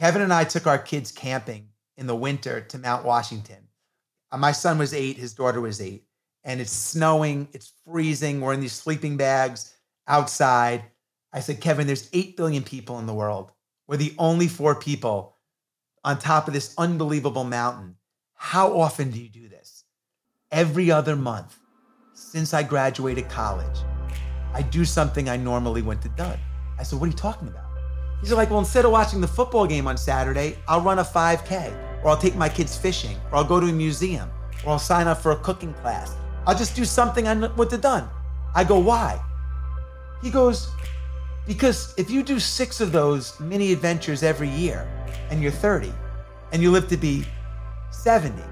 Kevin and I took our kids camping in the winter to Mount Washington. Uh, my son was eight, his daughter was eight, and it's snowing, it's freezing. We're in these sleeping bags outside. I said, Kevin, there's 8 billion people in the world. We're the only four people on top of this unbelievable mountain. How often do you do this? Every other month since I graduated college, I do something I normally wouldn't have done. I said, What are you talking about? He's like, Well, instead of watching the football game on Saturday, I'll run a 5K, or I'll take my kids fishing, or I'll go to a museum, or I'll sign up for a cooking class. I'll just do something I wouldn't have done. I go, Why? He goes, Because if you do six of those mini adventures every year and you're 30 and you live to be 70,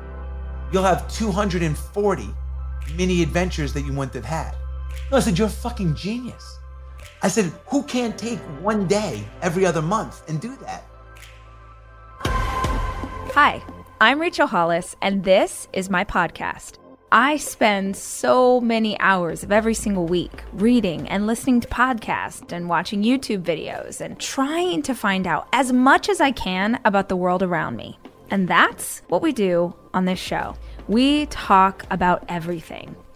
you'll have 240 mini adventures that you wouldn't have had. No, I said, You're a fucking genius. I said, Who can't take one day every other month and do that? Hi, I'm Rachel Hollis, and this is my podcast. I spend so many hours of every single week reading and listening to podcasts and watching YouTube videos and trying to find out as much as I can about the world around me. And that's what we do on this show. We talk about everything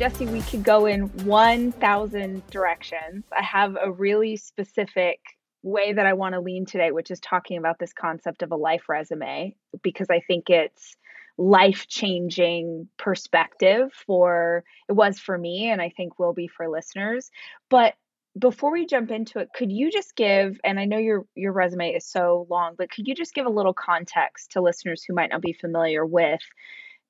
Jesse, we could go in 1,000 directions. I have a really specific way that I want to lean today, which is talking about this concept of a life resume, because I think it's life changing perspective for it was for me, and I think will be for listeners. But before we jump into it, could you just give, and I know your your resume is so long, but could you just give a little context to listeners who might not be familiar with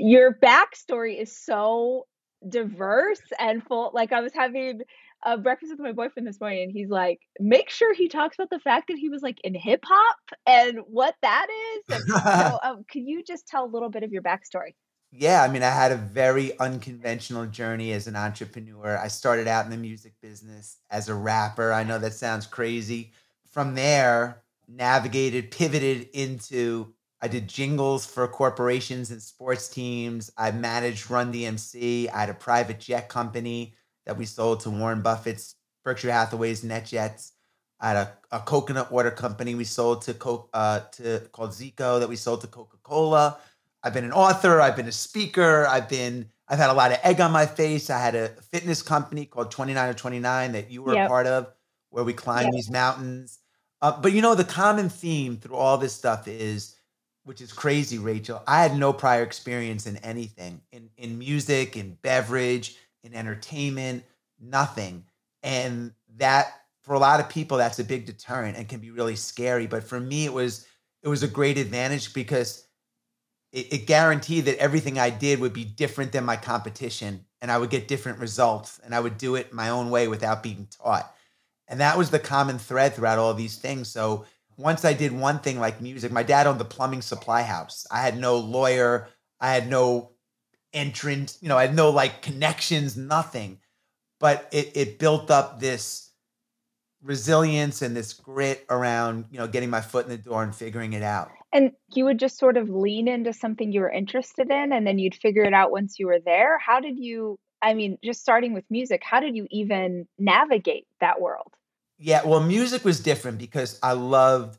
your backstory is so diverse and full. Like I was having a breakfast with my boyfriend this morning, and he's like, make sure he talks about the fact that he was like in hip hop and what that is. And, so, um, can you just tell a little bit of your backstory? Yeah, I mean, I had a very unconventional journey as an entrepreneur. I started out in the music business as a rapper. I know that sounds crazy. From there, navigated, pivoted into I did jingles for corporations and sports teams. I managed Run DMC. I had a private jet company that we sold to Warren Buffett's Berkshire Hathaway's NetJets. I had a, a coconut water company we sold to Coke uh, to called Zico that we sold to Coca Cola. I've been an author. I've been a speaker. I've been I've had a lot of egg on my face. I had a fitness company called 29 or 29 that you were yep. a part of, where we climb yep. these mountains. Uh, but you know, the common theme through all this stuff is which is crazy, Rachel. I had no prior experience in anything in, in music, in beverage, in entertainment, nothing. And that for a lot of people, that's a big deterrent and can be really scary. But for me, it was it was a great advantage because it, it guaranteed that everything I did would be different than my competition and I would get different results and I would do it my own way without being taught. And that was the common thread throughout all these things. So once I did one thing like music, my dad owned the plumbing supply house. I had no lawyer, I had no entrance, you know, I had no like connections, nothing. But it it built up this resilience and this grit around, you know, getting my foot in the door and figuring it out. And you would just sort of lean into something you were interested in and then you'd figure it out once you were there. How did you I mean, just starting with music, how did you even navigate that world? Yeah, well, music was different because I loved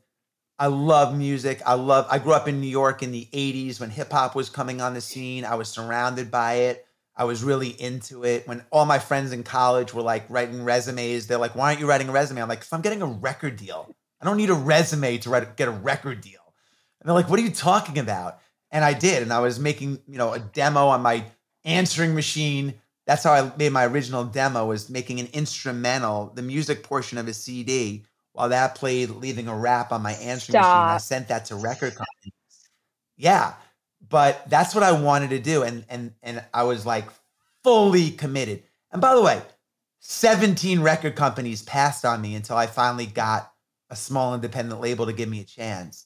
I love music. I love I grew up in New York in the 80s when hip hop was coming on the scene. I was surrounded by it. I was really into it. When all my friends in college were like writing resumes, they're like, "Why aren't you writing a resume?" I'm like, "If I'm getting a record deal, I don't need a resume to write, get a record deal." And they're like, "What are you talking about?" And I did, and I was making you know a demo on my answering machine that's how I made my original demo was making an instrumental, the music portion of a CD, while that played, leaving a rap on my answering Stop. machine. I sent that to record companies. Yeah, but that's what I wanted to do, and and and I was like fully committed. And by the way, 17 record companies passed on me until I finally got a small independent label to give me a chance.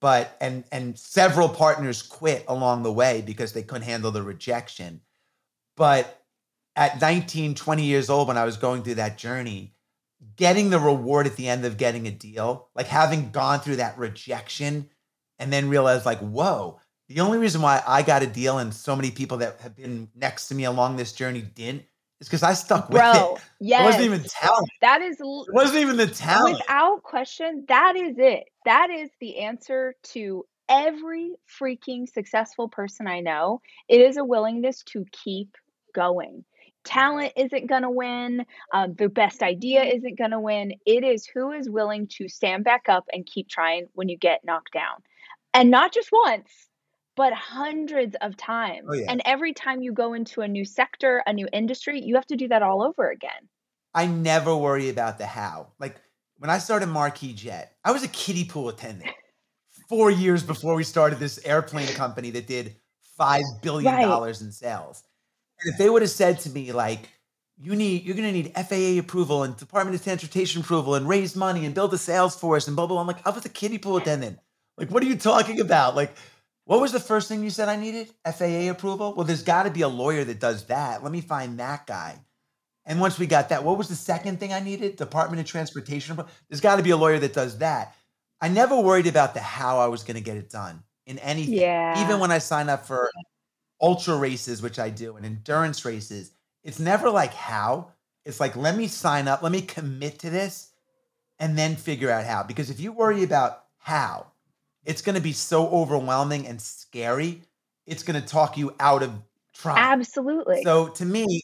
But and and several partners quit along the way because they couldn't handle the rejection. But at 19, 20 years old, when I was going through that journey, getting the reward at the end of getting a deal, like having gone through that rejection and then realize, like, whoa, the only reason why I got a deal and so many people that have been next to me along this journey didn't is because I stuck with Bro, it. yes. It wasn't even talent. That is It wasn't even the talent. without question, that is it. That is the answer to every freaking successful person I know. It is a willingness to keep going. Talent isn't going to win. Um, the best idea isn't going to win. It is who is willing to stand back up and keep trying when you get knocked down. And not just once, but hundreds of times. Oh, yeah. And every time you go into a new sector, a new industry, you have to do that all over again. I never worry about the how. Like when I started Marquis Jet, I was a kiddie pool attendant four years before we started this airplane company that did five billion dollars in sales. If they would have said to me, like, you need you're gonna need FAA approval and Department of Transportation approval and raise money and build a sales force and blah blah. blah. I'm like, I was a kiddie pool attendant. Like, what are you talking about? Like, what was the first thing you said I needed? FAA approval? Well, there's got to be a lawyer that does that. Let me find that guy. And once we got that, what was the second thing I needed? Department of Transportation. There's got to be a lawyer that does that. I never worried about the how I was going to get it done in anything. Yeah. Even when I signed up for ultra races, which I do, and endurance races, it's never like how. It's like, let me sign up, let me commit to this, and then figure out how. Because if you worry about how, it's going to be so overwhelming and scary. It's going to talk you out of trying. Absolutely. So to me,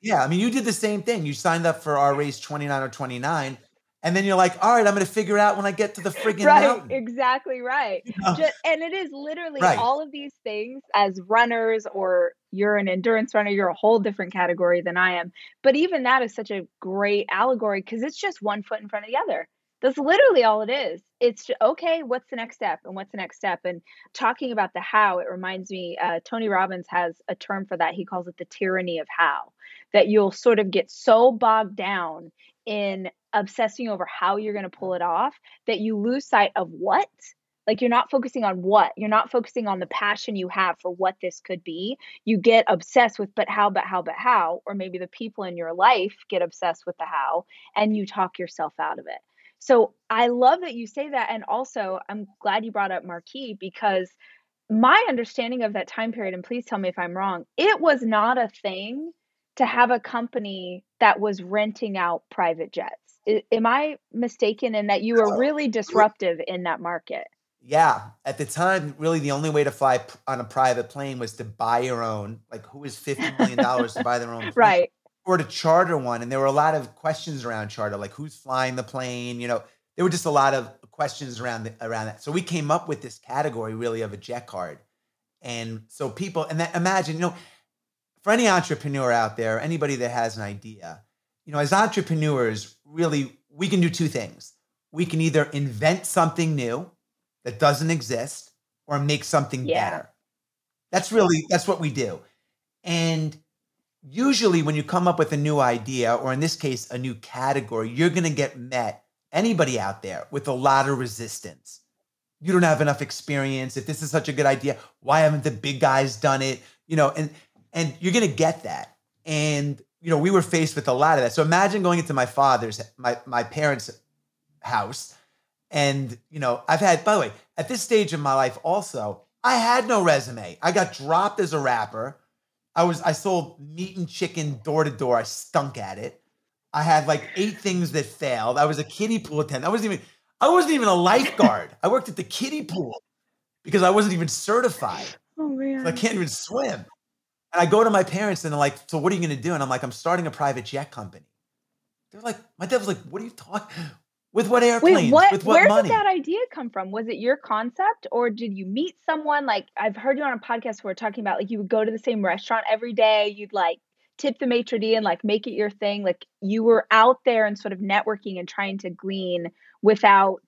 yeah, I mean, you did the same thing. You signed up for our race 29 or 29, and then you're like, all right, I'm going to figure it out when I get to the friggin' right, mountain. exactly right. know? Ju- and it is literally Right. all of these things as runners, or you're an endurance runner, you're a whole different category than I am. But even that is such a great allegory because it's just one foot in front of the other. That's literally all it is. It's ju- okay, what's the next step? And what's the next step? And talking about the how, it reminds me, uh, Tony Robbins has a term for that. He calls it the tyranny of how, that you'll sort of get so bogged down in obsessing over how you're going to pull it off that you lose sight of what? Like you're not focusing on what you're not focusing on the passion you have for what this could be. You get obsessed with but how but how but how or maybe the people in your life get obsessed with the how and you talk yourself out of it. So i love that you say that and also i'm glad you brought up Marquis because my understanding of that time period and please tell me if i'm wrong it was not a thing to have a company that was renting out private jets I- am I mistaken in that you were oh, really disruptive in that market? Yeah, at the time, really the only way to fly p- on a private plane was to buy your own. Like, who is fifty million dollars to buy their own plane? Right. Or to charter one, and there were a lot of questions around charter, like who's flying the plane. You know, there were just a lot of questions around the, around that. So we came up with this category really of a jet card, and so people and that, imagine, you know, for any entrepreneur out there, anybody that has an idea, you know, as entrepreneurs, really, we can do two things. We can either invent something new that doesn't exist or make something Yeah. better. That's really that's what we do. And usually when you come up with a new idea or in this case a new category, you're going to get met anybody out there with a lot of resistance. You don't have enough experience. If this is such a good idea, why haven't the big guys done it? You know, and and you're going to get that. And you know, we were faced with a lot of that. So imagine going into my father's my my parents' house and you know, I've had by the way, at this stage in my life also, I had no resume. I got dropped as a rapper. I was I sold meat and chicken door to door. I stunk at it. I had like eight things that failed. I was a kiddie pool attendant. I wasn't even I wasn't even a lifeguard. I worked at the kiddie pool because I wasn't even certified. Oh man. So I can't even swim. And I go to my parents and they're like, "So what are you going to do?" And I'm like, "I'm starting a private jet company." They're like, my dad was like, "What are you talking? With what airplanes? Wait, what? With what Where money?" did that idea come from? Was it your concept, or did you meet someone? Like I've heard you on a podcast where we're talking about like you would go to the same restaurant every day. You'd like tip the maitre d and like make it your thing. Like you were out there and sort of networking and trying to glean without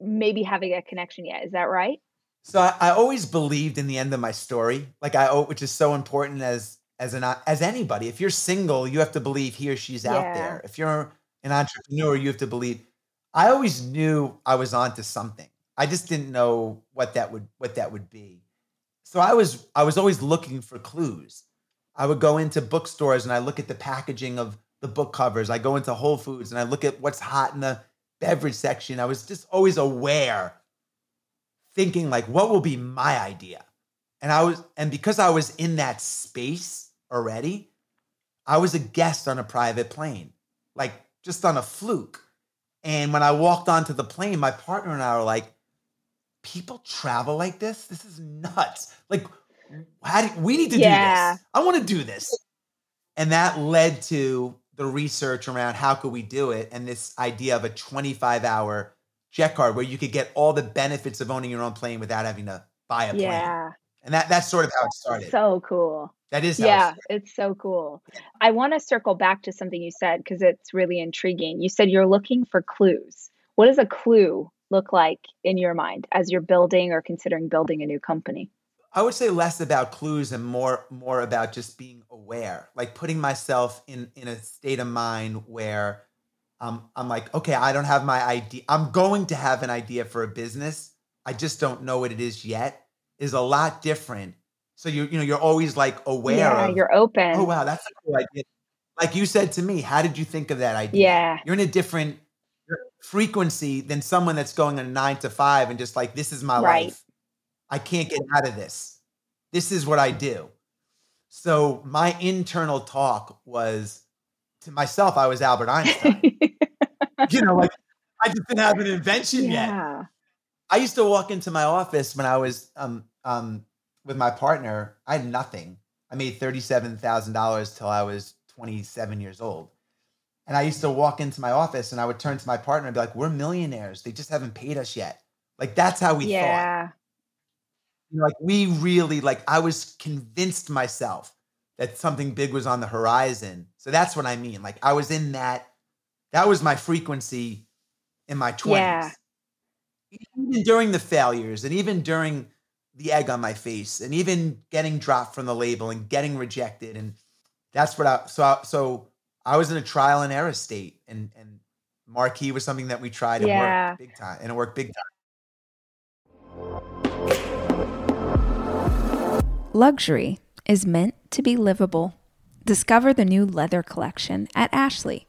maybe having a connection yet. Is that right? So I, I always believed in the end of my story, like I, which is so important as as an as anybody. If you're single, you have to believe he or she's out there. If you're an entrepreneur, you have to believe. I always knew I was onto something. I just didn't know what that would what that would be. So I was I was always looking for clues. I would go into bookstores and I look at the packaging of the book covers. I go into Whole Foods and I look at what's hot in the beverage section. I was just always aware, thinking like, what will be my idea? And I was, and because I was in that space already, I was a guest on a private plane, like just on a fluke. And when I walked onto the plane, my partner and I were like, people travel like this? This is nuts. Like, how do, we need to Yeah. do this. I want to do this. And that led to the research around how could we do it and this idea of a 25 hour jet card where you could get all the benefits of owning your own plane without having to buy a plane. Yeah. And that that's sort of how it started. So cool. that is it Yeah, started. it's so cool. I want to circle back to something you said because it's really intriguing. You said you're looking for clues. What does a clue look like in your mind as you're building or considering building a new company? I would say less about clues and more more about just being aware, like putting myself in in a state of mind where um, I'm like, okay, I don't have my idea. I'm going to have an idea for a business. I just don't know what it is yet. Is a lot different. So you you know you're always like aware yeah, of. you're open. Oh wow, that's a cool idea. Like you said to me, how did you think of that idea? Yeah. You're in a different frequency than someone that's going on a nine to five and just like, this is my Right. life. I can't get out of this. This is what I do. So my internal talk was to myself, I was Albert Einstein. You know, like I just didn't have an invention yet. I used to walk into my office when I was um um with my partner. I had nothing. I made thirty-seven thousand dollars till I was twenty-seven years old. And I used to walk into my office and I would turn to my partner and be like, We're millionaires. They just haven't paid us yet. Like that's how we thought. You know, like we really like I was convinced myself that something big was on the horizon. So that's what I mean. Like I was in that, that was my frequency in my 20s. Yeah. Even during the failures and even during the egg on my face and even getting dropped from the label and getting rejected. And that's what I so I, so I was in a trial and error state and and Marquis was something that we tried and Yeah. worked big time and it worked big time. Luxury is meant to be livable. Discover the new leather collection at Ashley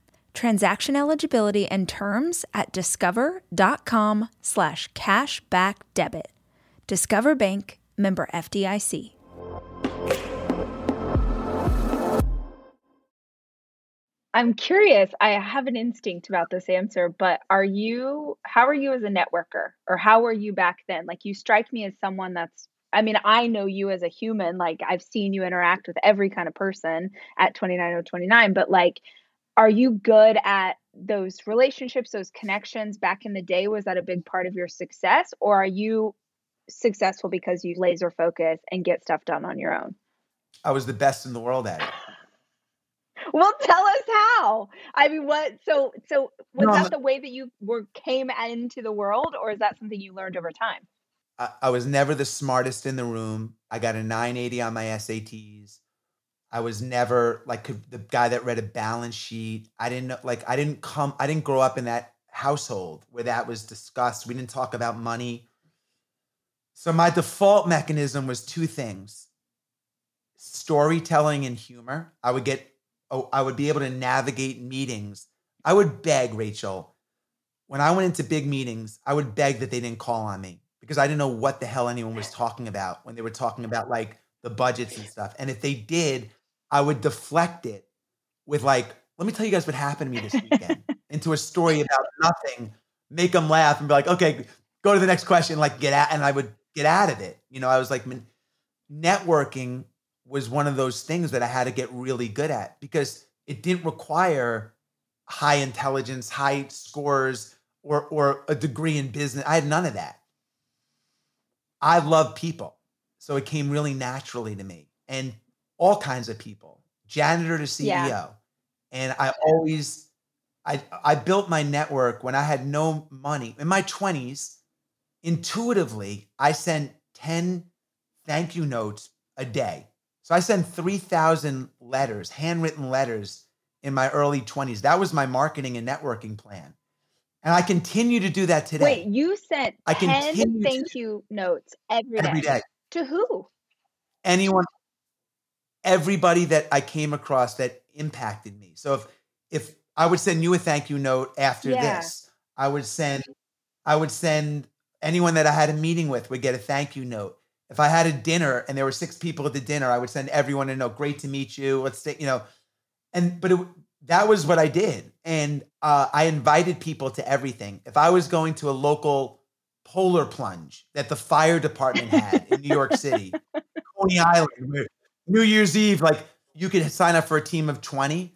Transaction eligibility and terms at discover.com slash cashback debit. Discover Bank, member FDIC. I'm curious. I have an instinct about this answer, but are you, how are you as a networker or how were you back then? Like, you strike me as someone that's, I mean, I know you as a human. Like, I've seen you interact with every kind of person at 29 or 29, but like, are you good at those relationships, those connections back in the day? Was that a big part of your success? Or are you successful because you laser focus and get stuff done on your own? I was the best in the world at it. Well, tell us how. I mean, what? So, so was No, that the way that you were came into the world, or is that something you learned over time? I, I was never the smartest in the room. I got a 980 on my SATs. I was never like could- the guy that read a balance sheet. I didn't like, I didn't come, I didn't grow up in that household where that was discussed. We didn't talk about money. So my default mechanism was two things storytelling and humor. I would get, oh, I would be able to navigate meetings. I would beg Rachel when I went into big meetings, I would beg that they didn't call on me because I didn't know what the hell anyone was talking about when they were talking about like the budgets and stuff. And if they did, I would deflect it with like, let me tell you guys what happened to me this weekend into a story about nothing, make them laugh and be like, okay, go to the next question, like get out. And I would get out of it. You know, I was like, networking was one of those things that I had to get really good at because it didn't require high intelligence, high scores, or or a degree in business. I had none of that. I love people. So it came really naturally to me. And all kinds of people, janitor to CEO. Yeah. And I always I I built my network when I had no money. In my 20s, intuitively, I sent 10 thank you notes a day. So I sent 3,000 letters, handwritten letters in my early 20s. That was my marketing and networking plan. And I continue to do that today. Wait, you sent I 10 thank you notes every day. Every day. To who? Anyone, everybody that I came across that impacted me. So if if I would send you a thank you note after yeah. this, I would send I would send anyone that I had a meeting with would get a thank you note. If I had a dinner and there were six people at the dinner, I would send everyone a note. Great to meet you. Let's stay, you know. And but it, that was what I did. And uh, I invited people to everything. If I was going to a local polar plunge that the fire department had in New York City, Coney Island, where New Year's Eve, like you could sign up for a team of 20,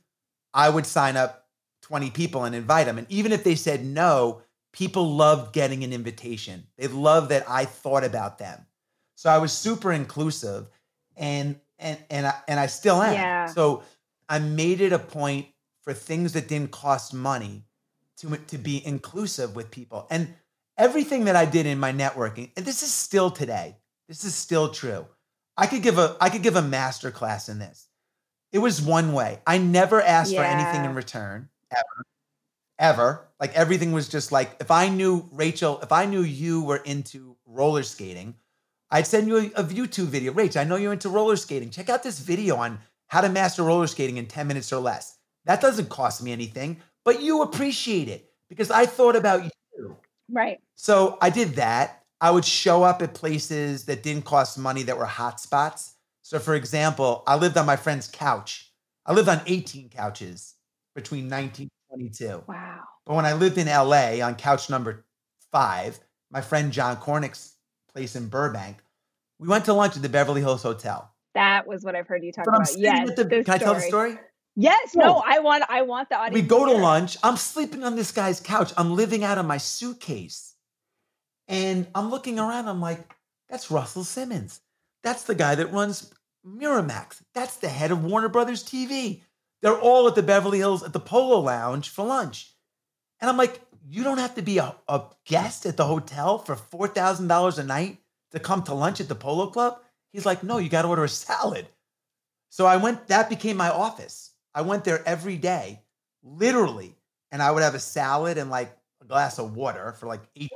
I would sign up 20 people and invite them. And even if they said no, people loved getting an invitation. They loved that I thought about them. So I was super inclusive and and and I, and I still am. Yeah. So I made it a point for things that didn't cost money to, to be inclusive with people. And everything that I did in my networking, and this is still today, this is still true. I could give a I could give a master class in this. It was one way. I never asked yeah. for anything in return ever. Ever. Like everything was just like if I knew Rachel, if I knew you were into roller skating, I'd send you a, a YouTube video. Rach, I know you're into roller skating. Check out this video on how to master roller skating in 10 minutes or less. That doesn't cost me anything, but you appreciate it because I thought about you. Right. So I did that. I would show up at places that didn't cost money that were hot spots. So, for example, I lived on my friend's couch. I lived on 18 couches between 19 and 22. Wow. But when I lived in LA on couch number five, my friend John Cornick's place in Burbank, we went to lunch at the Beverly Hills Hotel. That was what I've heard you talk but about. Yes. The, can story. I tell the story? Yes, no, I want I want the audience. We go to, to lunch. I'm sleeping on this guy's couch. I'm living out of my suitcase. And I'm looking around. I'm like, that's Russell Simmons. That's the guy that runs Miramax. That's the head of Warner Brothers TV. They're all at the Beverly Hills at the Polo Lounge for lunch. And I'm like, you don't have to be a, a guest at the hotel for $4,000 a night to come to lunch at the Polo Club? He's like, no, you got to order a salad. So I went, that became my office. I went there every day, literally, and I would have a salad and like a glass of water for like eight.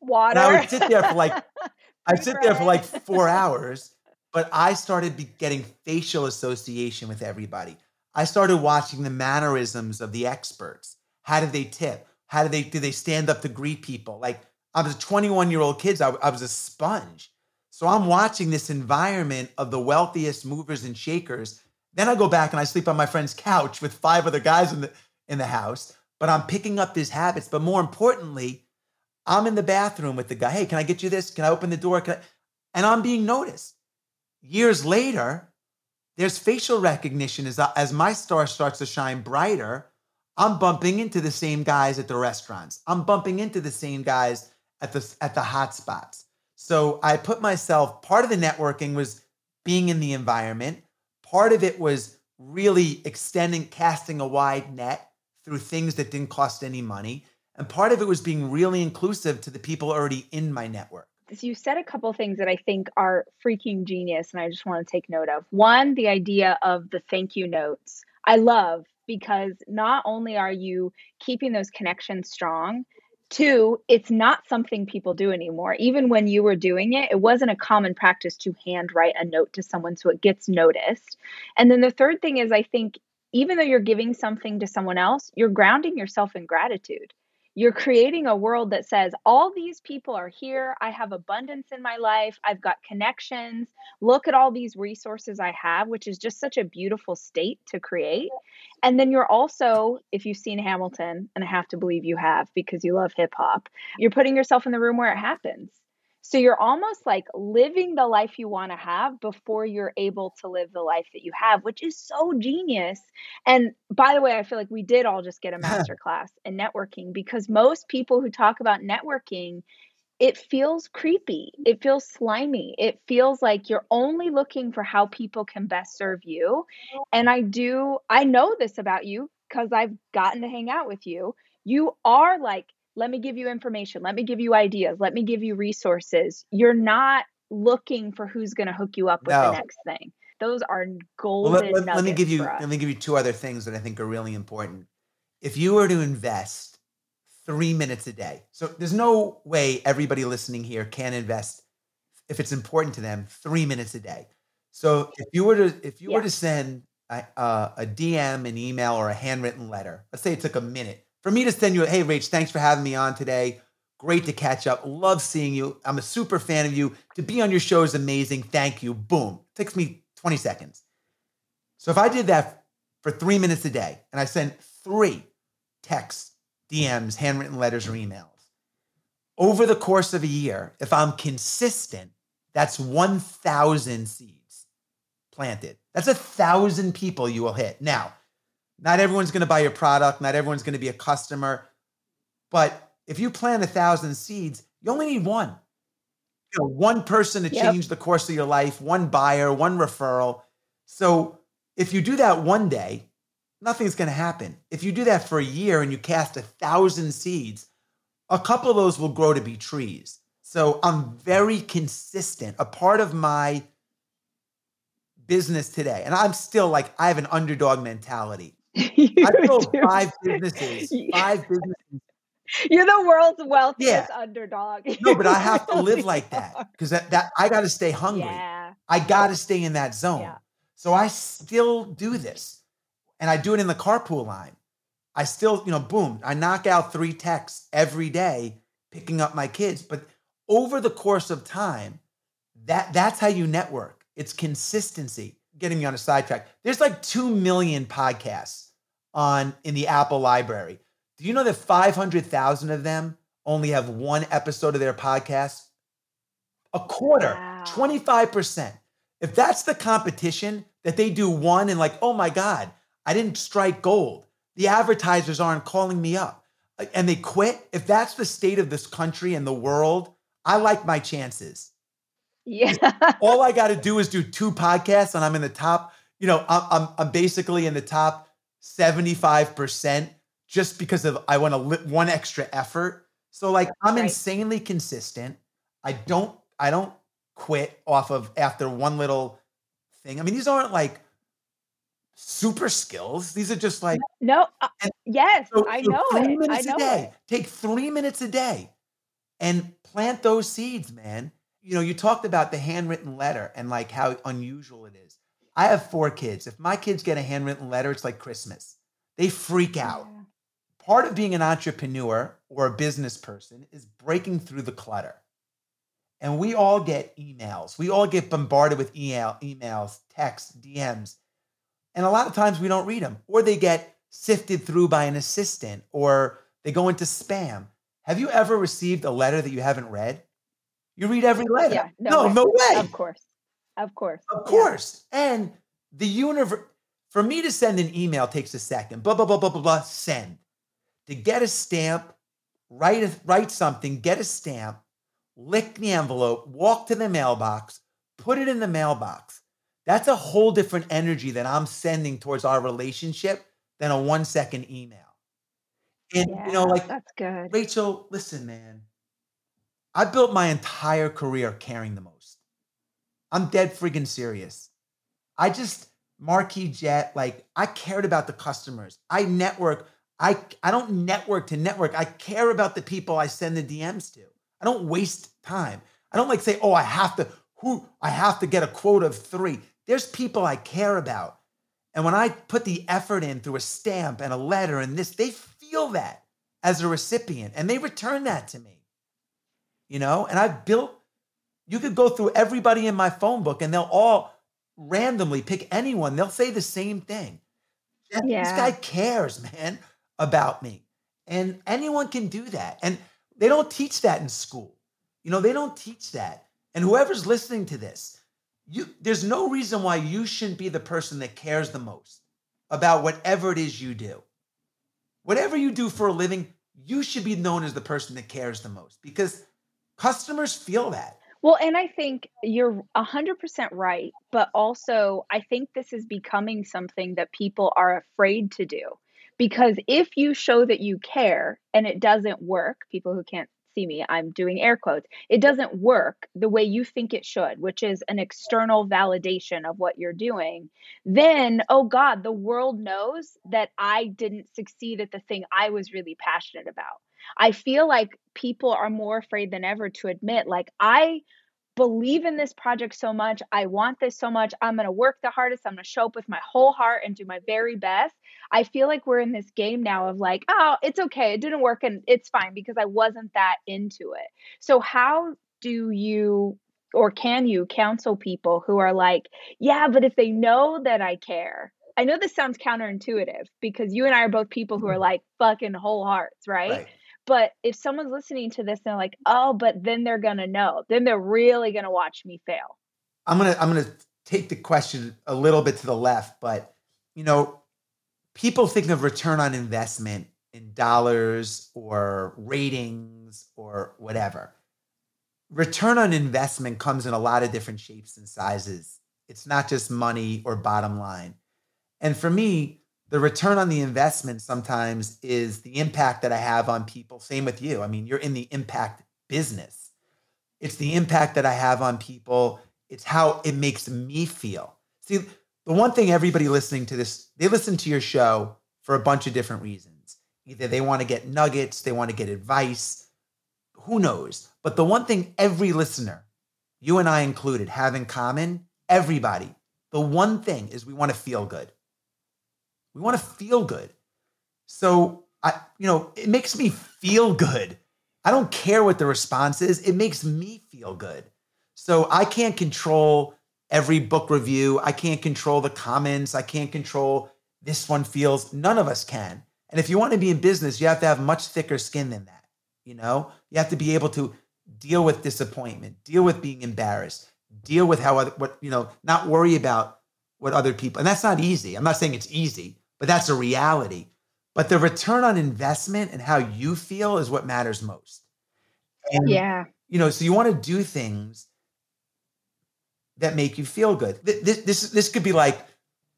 Water. And I would sit there for like, I'd sit there for like four hours, but I started be getting facial association with everybody. I started watching the mannerisms of the experts. How did they tip? How did they do they stand up to greet people? Like I was a 21 year old kid, I, I was a sponge. So I'm watching this environment of the wealthiest movers and shakers then I go back and I sleep on my friend's couch with five other guys in the in the house. But I'm picking up these habits. But more importantly, I'm in the bathroom with the guy. Hey, can I get you this? Can I open the door? And I'm being noticed. Years later, there's facial recognition as, uh, as my star starts to shine brighter. I'm bumping into the same guys at the restaurants. I'm bumping into the same guys at the at the hot spots. So I put myself part of the networking was being in the environment. Part of it was really extending, casting a wide net through things that didn't cost any money. And part of it was being really inclusive to the people already in my network. You said a couple things that I think are freaking genius, and I just want to take note of. One, the idea of the thank you notes. I love because not only are you keeping those connections strong, Two, it's not something people do anymore. Even when you were doing it, it wasn't a common practice to handwrite a note to someone so it gets noticed. And then the third thing is, I think even though you're giving something to someone else, you're grounding yourself in gratitude you're creating a world that says all these people are here. I have abundance in my life. I've got connections. Look at all these resources i have which is just such a beautiful state to create. And then you're also if you've seen hamilton and i have to believe you have because you love hip hop you're putting yourself in the room where it happens so you're almost like living the life you want to have before you're able to live the life that you have, which is so genius. And by the way, I feel like we did all just get a master class in networking because most people who talk about networking, it feels creepy. It feels slimy. It feels like you're only looking for how people can best serve you. And I do, I know this about you because I've gotten to hang out with you. You are like let me give you information. Let me give you ideas. Let me give you resources. You're not looking for who's going to hook you up with no. the next thing. Those are golden. Well, let, let, let, me give you let me give you two other things that I think are really important. If you were to invest three minutes a day, so there's no way everybody listening here can invest if it's important to them three minutes a day. So if you were to if you yeah. were to send a, uh, a DM, an email, or a handwritten letter, let's say it took a minute for me to send you hey, Rach, thanks for having me on today. Great to catch up. Love seeing you. I'm a super fan of you. To be on your show is amazing. Thank you. Boom. It takes me 20 seconds. So if I did that for three minutes a day and I sent three texts, DMs, handwritten letters, or emails, over the course of a year, if I'm consistent, that's 1,000 seeds planted. That's a thousand people you will hit. Now, not everyone's going to buy your product. Not everyone's going to be a customer. But if you plant a thousand seeds, you only need one. You know, one person to yep. change the course of your life, one buyer, one referral. So if you do that one day, nothing's going to happen. If you do that for a year and you cast a thousand seeds, a couple of those will grow to be trees. So I'm very consistent. A part of my business today, and I'm still like, I have an underdog mentality. I built five businesses. Five businesses. You're the world's wealthiest yeah. underdog. no, but I have to oh live like that because that, that I got to stay hungry. Yeah. I got to stay in that zone. Yeah. So I still do this, and I do it in the carpool line. I still, you know, boom, I knock out three texts every day, picking up my kids. But over the course of time, that that's how you network. It's consistency getting me on a sidetrack. There's like 2 million podcasts on in the Apple library. Do you know that 500,000 of them only have one episode of their podcast? A quarter, wow. 25%. If that's the competition that they do one and like, oh my God, I didn't strike gold. The advertisers aren't calling me up and they quit. If that's the state of this country and the world, I like my chances. Yeah. All I got to do is do two podcasts and I'm in the top, you know, I'm, I'm, I'm basically in the top 75% just because of I want to li- one extra effort. So like I'm right. insanely consistent. I don't I don't quit off of after one little thing. I mean, these aren't like super skills. These are just like no. Uh, yes, so, I so know three it. minutes I know a day. It. Take three minutes a day, and plant those seeds, man you know, you talked about the handwritten letter and like how unusual it is. I have four kids. If my kids get a handwritten letter, it's like Christmas. They freak out. Yeah. Part of being an entrepreneur or a business person is breaking through the clutter. And we all get emails. We all get bombarded with email, emails, texts, DMs. And a lot of times we don't read them or they get sifted through by an assistant or they go into spam. Have you ever received a letter that you haven't read? You read every letter. Yeah, no, no, no way. Of course. Of course. Of course. Yeah. And the universe, for me to send an email takes a second. Blah, blah, blah, blah, blah, blah, send. To get a stamp, write, a, write something, get a stamp, lick the envelope, walk to the mailbox, put it in the mailbox. That's a whole different energy that I'm sending towards our relationship than a one second email. And, yeah, you know, like, that's good. Rachel, listen, man, I built my entire career caring the most. I'm dead friggin' serious. I just Marquis Jet, like I cared about the customers. I network. I I don't network to network. I care about the people I send the DMs to. I don't waste time. I don't like say, "Oh, I have to who I have to get a quote of 3." There's people I care about. And when I put the effort in through a stamp and a letter and this, they feel that as a recipient and they return that to me. You know, and I've built you could go through everybody in my phone book and they'll all randomly pick anyone. They'll say the same thing. Yeah. This guy cares, man, about me. And anyone can do that. And they don't teach that in school. You know, they don't teach that. And whoever's listening to this, you there's no reason why you shouldn't be the person that cares the most about whatever it is you do. Whatever you do for a living, you should be known as the person that cares the most because customers feel that. Well, and I think you're 100% right. But also, I think this is becoming something that people are afraid to do. Because if you show that you care and it doesn't work, people who can't see me, I'm doing air quotes, it doesn't work the way you think it should, which is an external validation of what you're doing, then, oh God, the world knows that I didn't succeed at the thing I was really passionate about. I feel like people are more afraid than ever to admit, like, I believe in this project so much. I want this so much. I'm going to work the hardest. I'm going to show up with my whole heart and do my very best. I feel like we're in this game now of like, oh, it's okay. It didn't work and it's fine because I wasn't that into it. So, how do you or can you counsel people who are like, yeah, but if they know that I care, I know this sounds counterintuitive because you and I are both people who are mm-hmm. like fucking whole hearts, right? right. But if someone's listening to this and they're like, oh, but then they're gonna know, then they're really gonna watch me fail. I'm gonna I'm gonna take the question a little bit to the left, but you know, people think of return on investment in dollars or ratings or whatever. Return on investment comes in a lot of different shapes and sizes. It's not just money or bottom line. And for me, the return on the investment sometimes is the impact that I have on people. Same with you. I mean, you're in the impact business. It's the impact that I have on people. It's how it makes me feel. See, the one thing everybody listening to this, they listen to your show for a bunch of different reasons. Either they want to get nuggets, they want to get advice, who knows? But the one thing every listener, you and I included, have in common, everybody, the one thing is we want to feel good. We want to feel good. So I, you know, it makes me feel good. I don't care what the response is. It makes me feel good. So I can't control every book review. I can't control the comments. I can't control this one feels. None of us can. And if you want to be in business, you have to have much thicker skin than that. You know, you have to be able to deal with disappointment, deal with being embarrassed, deal with how other, what, you know, not worry about what other people, and that's not easy. I'm not saying it's easy, but that's a reality. But the return on investment and how you feel is what matters most. And, yeah. You know, so you want to do things that make you feel good. This, this, this could be like,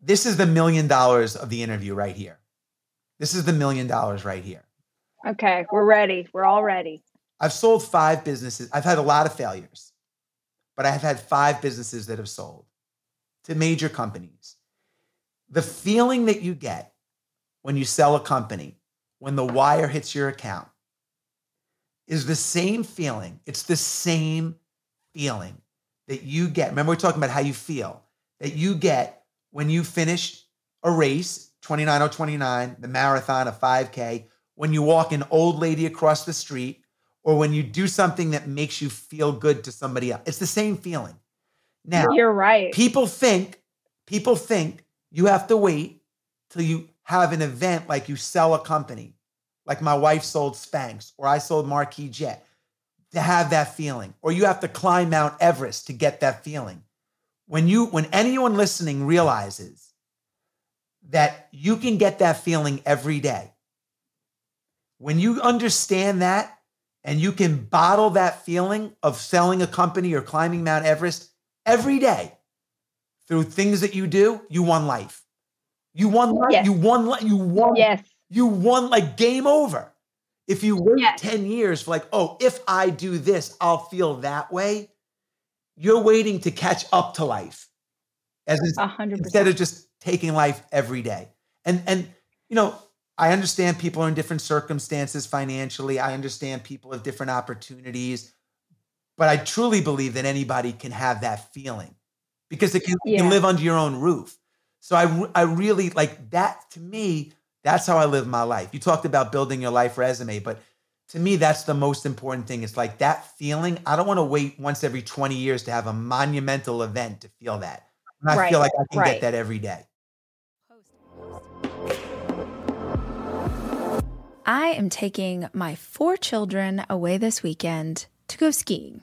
this is the million dollars of the interview right here. This is the million dollars right here. Okay, we're ready. We're all ready. I've sold five businesses. I've had a lot of failures, but I have had five businesses that have sold to major companies the feeling that you get when you sell a company, when the wire hits your account, is the same feeling. It's the same feeling that you get. Remember, we're talking about how you feel that you get when you finish a race, 29 or 29, the marathon, a 5K, when you walk an old lady across the street, or when you do something that makes you feel good to somebody else. It's the same feeling. Now, you're right. People think, people think you have to wait till you have an event like you sell a company, like my wife sold Spanx or I sold Marquis Jet to have that feeling. Or you have to climb Mount Everest to get that feeling. When you when anyone listening realizes that you can get that feeling every day. When you understand that and you can bottle that feeling of selling a company or climbing Mount Everest every day, through things that you do, you won life. You won life. Yes. You won life. You won. Yes. You won like game over. If you wait yes. 10 years for like, oh, if I do this, I'll feel that way. You're waiting to catch up to life. As 100%. instead of just taking life every day. And and you know, I understand people are in different circumstances financially. I understand people have different opportunities. But I truly believe that anybody can have that feeling because it can, yeah. you can live under your own roof. So I, I really like that to me, that's how I live my life. You talked about building your life resume, but to me, that's the most important thing. It's like that feeling. I don't want to wait once every 20 years to have a monumental event to feel that. And I right. feel like I can right. get that every day. I am taking my four children away this weekend to go skiing.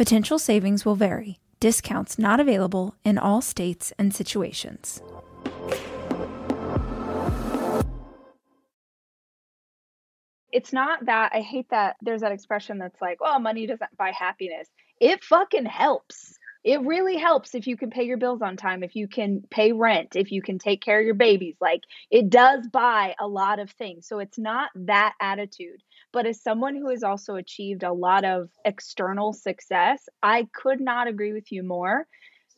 Potential savings will vary. Discounts not available in all states and situations. It's not that I hate that there's that expression that's like, well, money doesn't buy happiness. It fucking helps it really helps if you can pay your bills on time, if you can pay rent, if you can take care of your babies. Like it does buy a lot of things. So it's not that attitude. But as someone who has also achieved a lot of external success, I could not agree with you more.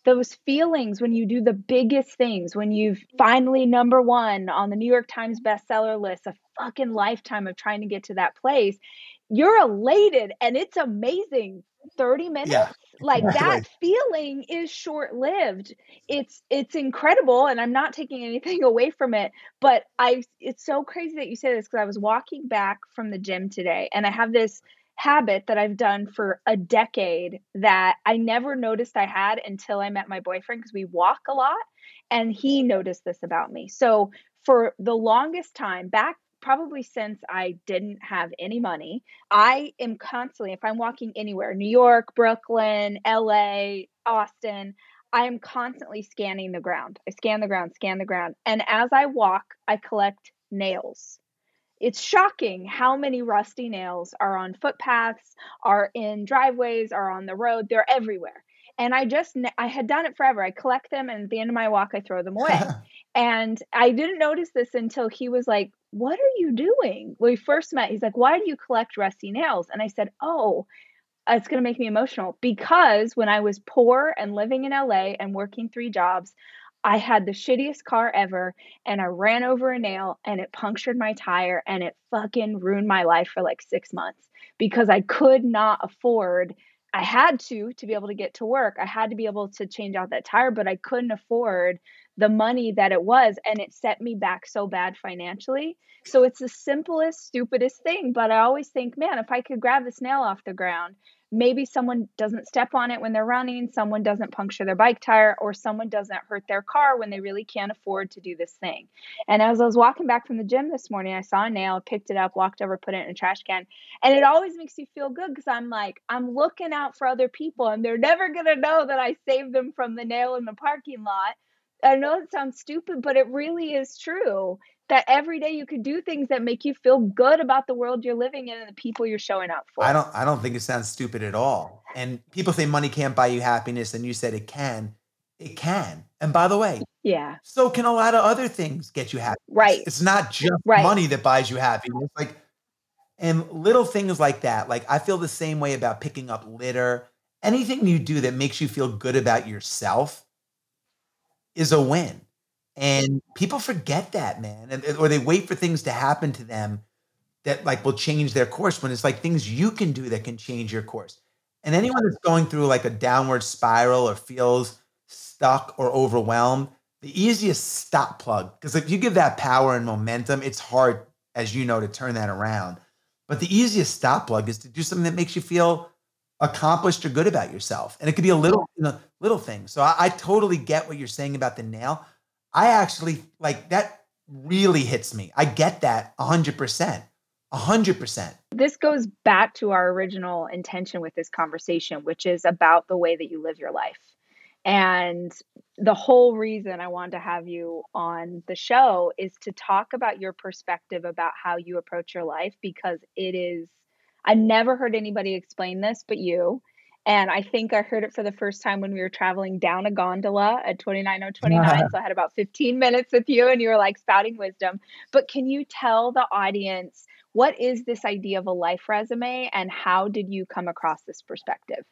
Those feelings when you do the biggest things, when you've finally number one on the New York Times bestseller list, a fucking lifetime of trying to get to that place, you're elated and it's amazing 30 minutes. Yeah, like that feeling is short lived it's it's incredible and i'm not taking anything away from it but i it's so crazy that you say this because i was walking back from the gym today and i have this habit that i've done for a decade that i never noticed i had until i met my boyfriend because we walk a lot and he noticed this about me. So for the longest time back probably since I didn't have any money, I am constantly, if I'm walking anywhere, New York, Brooklyn, LA, Austin, I am constantly scanning the ground. I scan the ground, scan the ground. And as I walk, I collect nails. It's shocking how many rusty nails are on footpaths, are in driveways, are on the road. They're everywhere. And I just, I had done it forever. I collect them and at the end of my walk, I throw them away. and I didn't notice this until he was like, what are you doing? When we first met, he's like, why do you collect rusty nails? And I said, oh, it's going to make me emotional because when I was poor and living in LA and working three jobs, I had the shittiest car ever and I ran over a nail and it punctured my tire and it fucking ruined my life for like six months because I could not afford I had to to be able to get to work. I had to be able to change out that tire, but I couldn't afford the money that it was and it set me back so bad financially. So it's the simplest stupidest thing, but I always think, man, if I could grab this nail off the ground maybe someone doesn't step on it when they're running, someone doesn't puncture their bike tire, or someone doesn't hurt their car when they really can't afford to do this thing. And as I was walking back from the gym this morning, I saw a nail, picked it up, walked over, put it in a trash can. And it always makes you feel good because I'm like, I'm looking out for other people and they're never going to know that I saved them from the nail in the parking lot. I know it sounds stupid, but it really is true that every day you could do things that make you feel good about the world you're living in and the people you're showing up for. I don't I don't think it sounds stupid at all. And people say money can't buy you happiness and you said it can. It can. And by the way, yeah. So can a lot of other things get you happy. Right. It's not just right. money that buys you happiness. Like and little things like that. Like I feel the same way about picking up litter. Anything you do that makes you feel good about yourself is a win. And people forget that, man. And, or they wait for things to happen to them that like will change their course when it's like things you can do that can change your course. And anyone that's going through like a downward spiral or feels stuck or overwhelmed, the easiest stop plug, because if you give that power and momentum, it's hard, as you know, to turn that around. But the easiest stop plug is to do something that makes you feel accomplished or good about yourself. And it could be a little, you know, little thing. So I, I totally get what you're saying about the nail. I actually like that really hits me. I get that 100%. 100%. This goes back to our original intention with this conversation, which is about the way that you live your life. And the whole reason I wanted to have you on the show is to talk about your perspective about how you approach your life because it is, I never heard anybody explain this but you. And I think I heard it for the first time when we were traveling down a gondola at 29029. so I had about 15 minutes with you and you were like spouting wisdom. But can you tell the audience what is this idea of a life resume and how did you come across this perspective?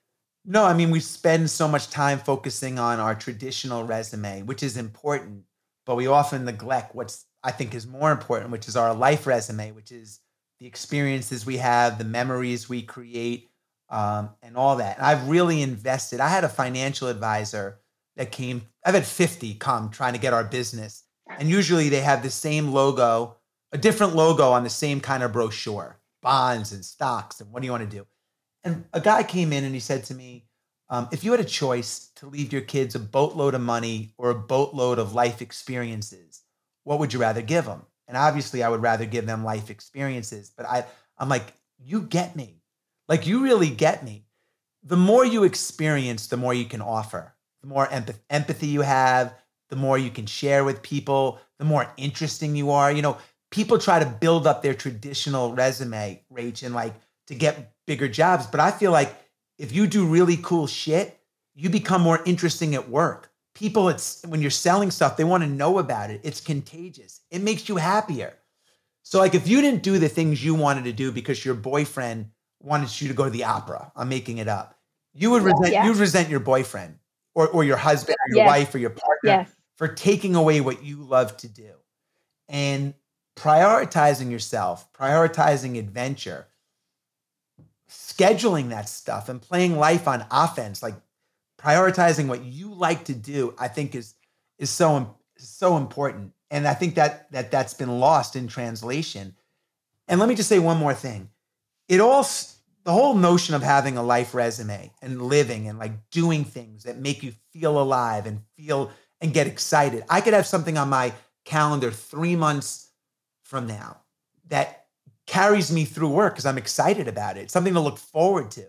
No, I mean, we spend so much time focusing on our traditional resume, which is important, but we often neglect what's I think is more important, which is our life resume, which is the experiences we have, the memories we create, um, and all that. And I've really invested. I had a financial advisor that came, I've had 50 come trying to get our business. And usually they have the same logo, a different logo on the same kind of brochure, bonds and stocks. And what do you want to do? And a guy came in and he said to me, um, if you had a choice to leave your kids a boatload of money or a boatload of life experiences, what would you rather give them? And obviously, I would rather give them life experiences. But I, I'm like, you get me. Like you really get me. The more you experience, the more you can offer. The more empath- empathy you have, the more you can share with people, the more interesting you are. You know, people try to build up their traditional resume, Rach, and like to get bigger jobs. But I feel like if you do really cool shit, you become more interesting at work. People, it's when you're selling stuff, they want to know about it. It's contagious. It makes you happier. So, like, if you didn't do the things you wanted to do because your boyfriend wanted you to go to the opera. I'm making it up. You would resent yeah. you would resent your boyfriend or, or your husband or your yes. wife or your partner yes. for taking away what you love to do. And prioritizing yourself, prioritizing adventure, scheduling that stuff and playing life on offense, like prioritizing what you like to do, I think is is so so important. And I think that that that's been lost in translation. And let me just say one more thing it all the whole notion of having a life resume and living and like doing things that make you feel alive and feel and get excited. I could have something on my calendar 3 months from now that carries me through work because I'm excited about it. something to look forward to.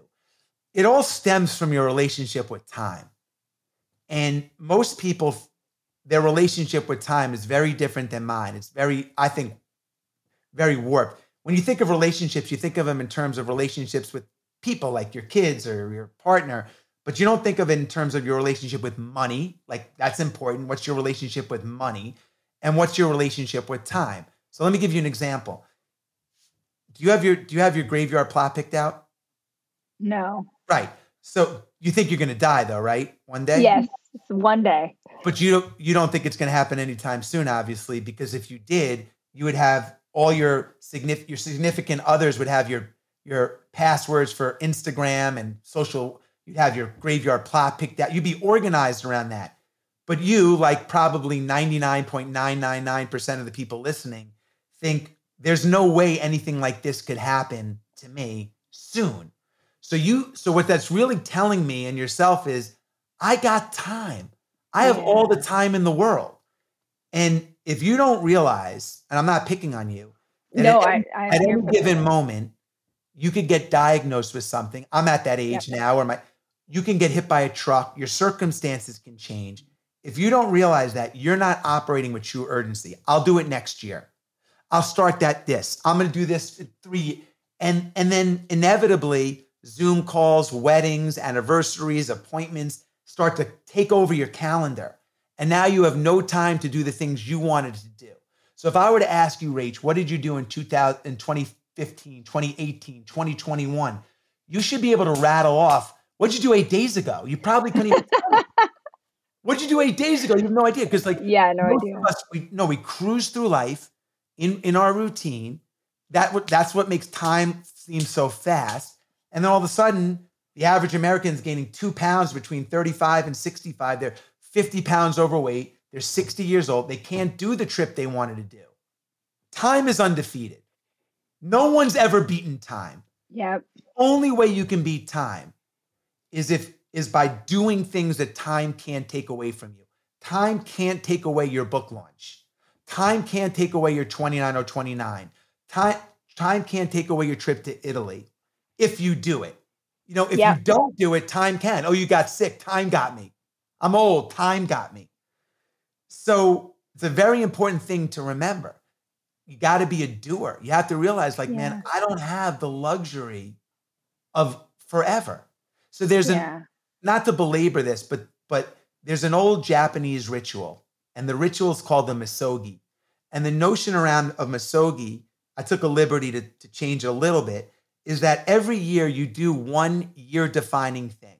It all stems from your relationship with time. And most people their relationship with time is very different than mine. It's very I think very warped when you think of relationships, you think of them in terms of relationships with people like your kids or your partner, but you don't think of it in terms of your relationship with money. Like that's important. What's your relationship with money? And what's your relationship with time? So let me give you an example. Do you have your do you have your graveyard plot picked out? No. Right. So you think you're going to die though, right? One day? Yes, one day. But you you don't think it's going to happen anytime soon obviously because if you did, you would have all your significant your significant others would have your your passwords for Instagram and social, you'd have your graveyard plot picked out. You'd be organized around that. But you, like probably 99.999% of the people listening, think there's no way anything like this could happen to me soon. So you so what that's really telling me and yourself is I got time. I have all the time in the world. And if you don't realize, and I'm not picking on you, no, at, I, I at any given that. moment, you could get diagnosed with something. I'm at that age yep. now where my you can get hit by a truck, your circumstances can change. If you don't realize that, you're not operating with true urgency. I'll do it next year. I'll start that this. I'm going to do this three and and then inevitably Zoom calls, weddings, anniversaries, appointments start to take over your calendar. And now you have no time to do the things you wanted to do. So if I were to ask you, Rach, what did you do in 2000, in 2015, 2018, 2021? You should be able to rattle off what did you do eight days ago? You probably couldn't even what did you do eight days ago? You have no idea. Because like yeah, no idea. Us, we no, we cruise through life in, in our routine. That that's what makes time seem so fast. And then all of a sudden, the average American is gaining two pounds between 35 and 65. They're 50 pounds overweight. They're 60 years old. They can't do the trip they wanted to do. Time is undefeated. No one's ever beaten time. Yep. The only way you can beat time is if is by doing things that time can't take away from you. Time can't take away your book launch. Time can't take away your 29029. Time time can't take away your trip to Italy if you do it. You know, if yeah. you don't do it, time can. Oh, you got sick. Time got me. I'm old. Time got me. So it's a very important thing to remember. You got to be a doer. You have to realize, like, yeah. man, I don't have the luxury of forever. So there's yeah. an not to belabor this, but but there's an old Japanese ritual, and the ritual is called the misogi. And the notion around of misogi, I took a liberty to, to change a little bit, is that every year you do one year defining thing,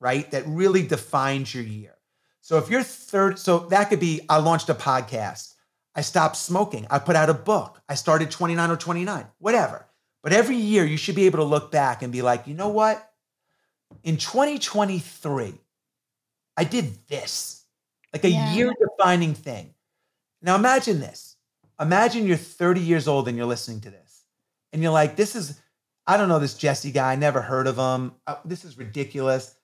right? That really defines your year. So if you're third, so that could be I launched a podcast, I stopped smoking, I put out a book, I started 29029, whatever. But every year you should be able to look back and be like, you know what? In 2023, I did this, like a yeah. year defining thing. Now imagine this. Imagine you're 30 years old and you're listening to this. And you're like, this is I don't know this Jesse guy. I never heard of him. Uh, this is ridiculous.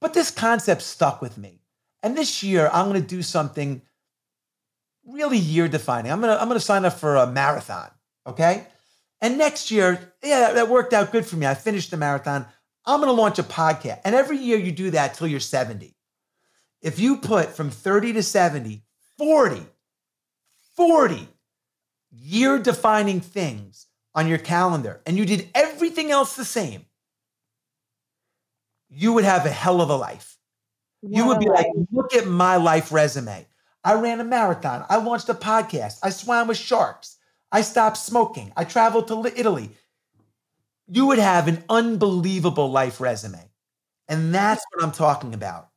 But this concept stuck with me. And this year, I'm going to do something really year defining. I'm going to I'm going to sign up for a marathon, okay? And next year, yeah, that worked out good for me. I finished the marathon. I'm going to launch a podcast. And every year you do that till you're 70. If you put from 30 to 70, 40, 40 year defining things on your calendar and you did everything else the same, you would have a hell of a life. What you would be life. like, look at my life resume. I ran a marathon. I launched a podcast. I swam with sharks. I stopped smoking. I traveled to Italy. You would have an unbelievable life resume. And that's what I'm talking about.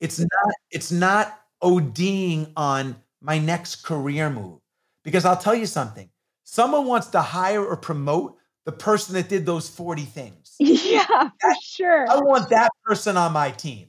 It's not it's not ODing on my next career move. Because I'll tell you something. Someone wants to hire or promote the person that did those 40 things. Yeah, for sure. I want that person on my team.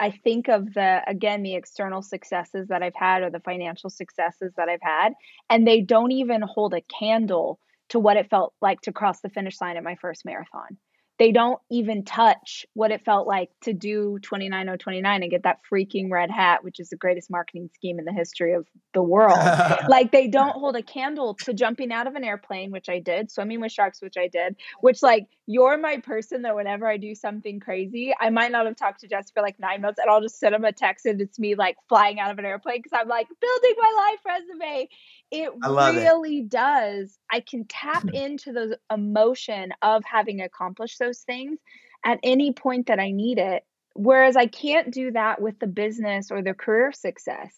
I think of the again the external successes that I've had or the financial successes that I've had and they don't even hold a candle to what it felt like to cross the finish line at my first marathon they don't even touch what it felt like to do 29029 and get that freaking red hat which is the greatest marketing scheme in the history of the world. Like they don't hold a candle to jumping out of an airplane which i did swimming with sharks which i did which like you're my person that whenever i do something crazy i might not have talked to jess for like nine months and i'll just send him a text and it's me like flying out of an airplane because i'm like building my life resume it love it. really does. I can tap mm. into those emotion of having accomplished those things at any point that I need it. Whereas I can't do that with the business or the career success.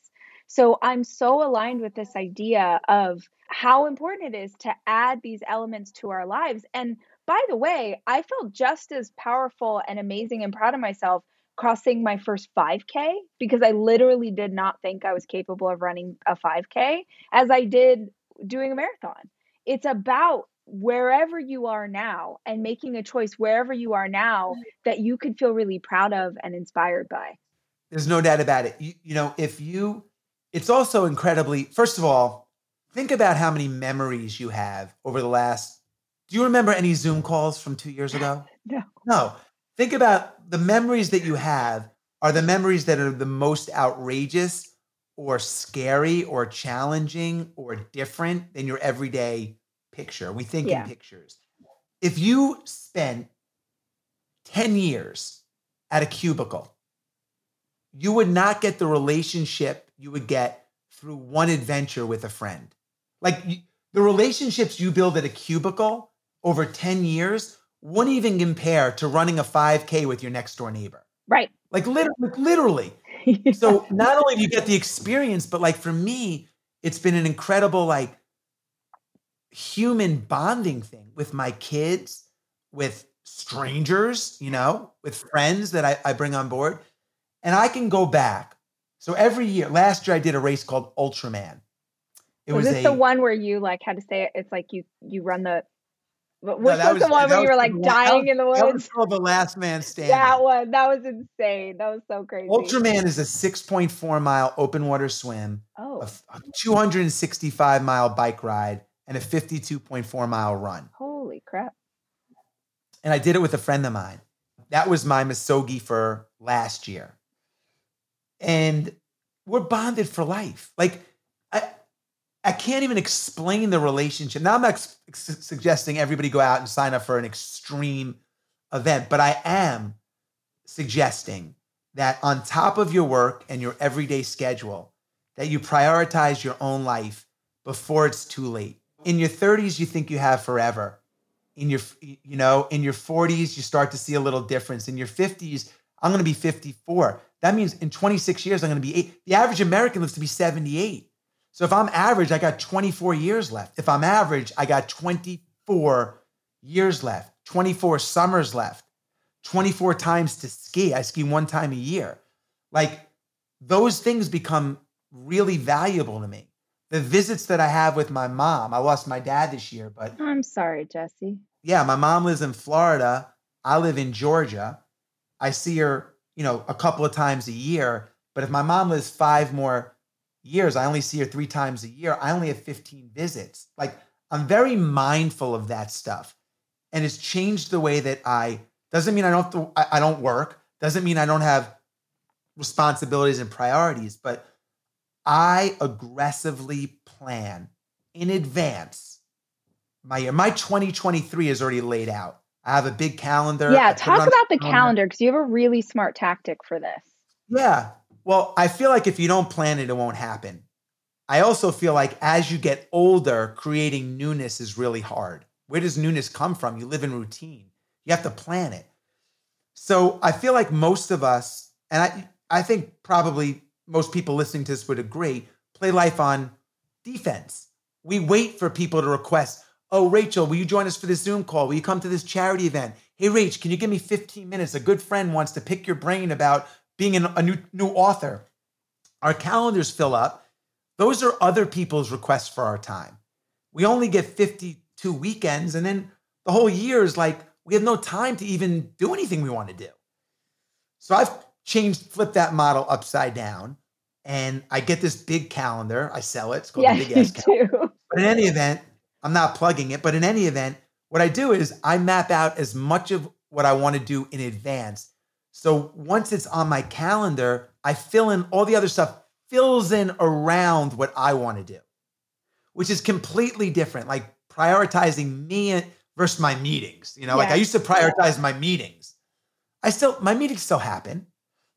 So I'm so aligned with this idea of how important it is to add these elements to our lives. And by the way, I felt just as powerful and amazing and proud of myself crossing my first 5K because I literally did not think I was capable of running a 5K as I did doing a marathon. It's about wherever you are now and making a choice wherever you are now that you could feel really proud of and inspired by. There's no doubt about it. You, you know, if you, it's also incredibly, first of all, think about how many memories you have over the last, do you remember any Zoom calls from two years ago? No. No. Think about the memories that you have are the memories that are the most outrageous or scary or challenging or different than your everyday picture. We think Yeah. in pictures. If you spent 10 years at a cubicle, you would not get the relationship you would get through one adventure with a friend. Like the relationships you build at a cubicle over 10 years wouldn't even compare to running a 5K with your next door neighbor. Right. Like literally, literally. So not only do you get the experience, but like for me, it's been an incredible like human bonding thing with my kids, with strangers, you know, with friends that I, I bring on board. And I can go back. So every year, last year I did a race called Ultraman. It was was, this a, the one where you like had to say it? It's like you you run the. Which No, that was, the one where you were like the one- that dying was- in the woods? That was called the last man standing. That one, that was insane. That was so crazy. Ultraman is a 6.4 mile open water swim, Oh, a f- a 265 mile bike ride, and a 52.4 mile run. holy crap! And I did it with a friend of mine. That was my Misogi for last year. And we're bonded for life. Like, I can't even explain the relationship. Now, I'm not ex- suggesting everybody go out and sign up for an extreme event, but I am suggesting that on top of your work and your everyday schedule, that you prioritize your own life before it's too late. In your 30s, you think you have forever. In your, you know, in your 40s, you start to see a little difference. In your 50s, I'm going to be 54. That means in 26 years, I'm going to be eight. The average American lives to be 78. So if I'm average, I got 24 years left. If I'm average, I got 24 years left, 24 summers left, 24 times to ski. I ski one time a year. Like those things become really valuable to me. The visits that I have with my mom, I lost my dad this year, but oh, I'm sorry, Jesse. yeah, my mom lives in Florida. I live in Georgia. I see her, you know, a couple of times a year. But if my mom lives five more years, I only see her three times a year. I only have 15 visits. Like I'm very mindful of that stuff. And it's changed the way that I doesn't mean I don't have to, I, don't work, doesn't mean I don't have responsibilities and priorities, but I aggressively plan in advance my year. My 2023 is already laid out. I have a big calendar. Yeah, talk about the calendar. calendar because you have a really smart tactic for this. Yeah. Well, I feel like if you don't plan it, it won't happen. I also feel like as you get older, creating newness is really hard. Where does newness come from? You live in routine. You have to plan it. So I feel like most of us, and I, I think probably most people listening to this would agree, play life on defense. We wait for people to request, oh, Rachel, will you join us for this Zoom call? Will you come to this charity event? Hey, Rach, can you give me 15 minutes? A good friend wants to pick your brain about being an, a new, new author. Our calendars fill up. Those are other people's requests for our time. We only get 52 weekends, and then the whole year is like we have no time to even do anything we want to do. So I've changed, flipped that model upside down, and I get this big calendar. I sell it. It's called Yeah, the Big S calendar. do. But in any event, I'm not plugging it. But in any event, what I do is I map out as much of what I want to do in advance. So once it's on my calendar, I fill in all the other stuff, fills in around what I want to do, which is completely different. Like prioritizing me versus my meetings. You know, like I used to prioritize my meetings. I still, my meetings still happen,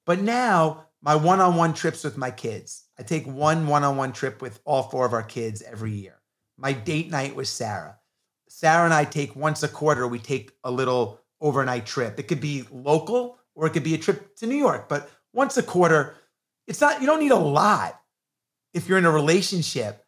but now my one on one trips with my kids, I take one one on one trip with all four of our kids every year. My date night with Sarah. Sarah and I take once a quarter, we take a little overnight trip. It could be local or it could be a trip to New York, but once a quarter, it's not, you don't need a lot if you're in a relationship.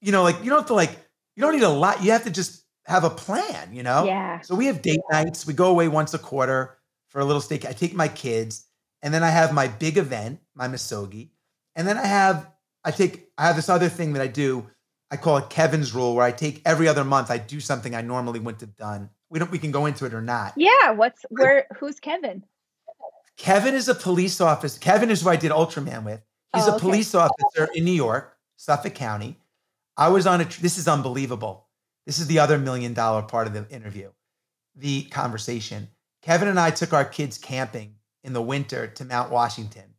You know, like you don't have to like, you don't need a lot. You have to just have a plan, you know? Yeah. So we have date nights. We go away once a quarter for a little steak. I take my kids, and then I have my big event, my misogi. And then I have, I take, I have this other thing that I do. I call it Kevin's rule, where I take every other month, I do something I normally wouldn't have done. We don't, we can go into it or not. Yeah. What's where? Who's Kevin? Kevin is a police officer. Kevin is who I did Ultraman with. He's Oh, a police officer in New York, Suffolk County. I was on a, tr- this is unbelievable. This is the other million dollar part of the interview, the conversation. Kevin and I took our kids camping in the winter to Mount Washington.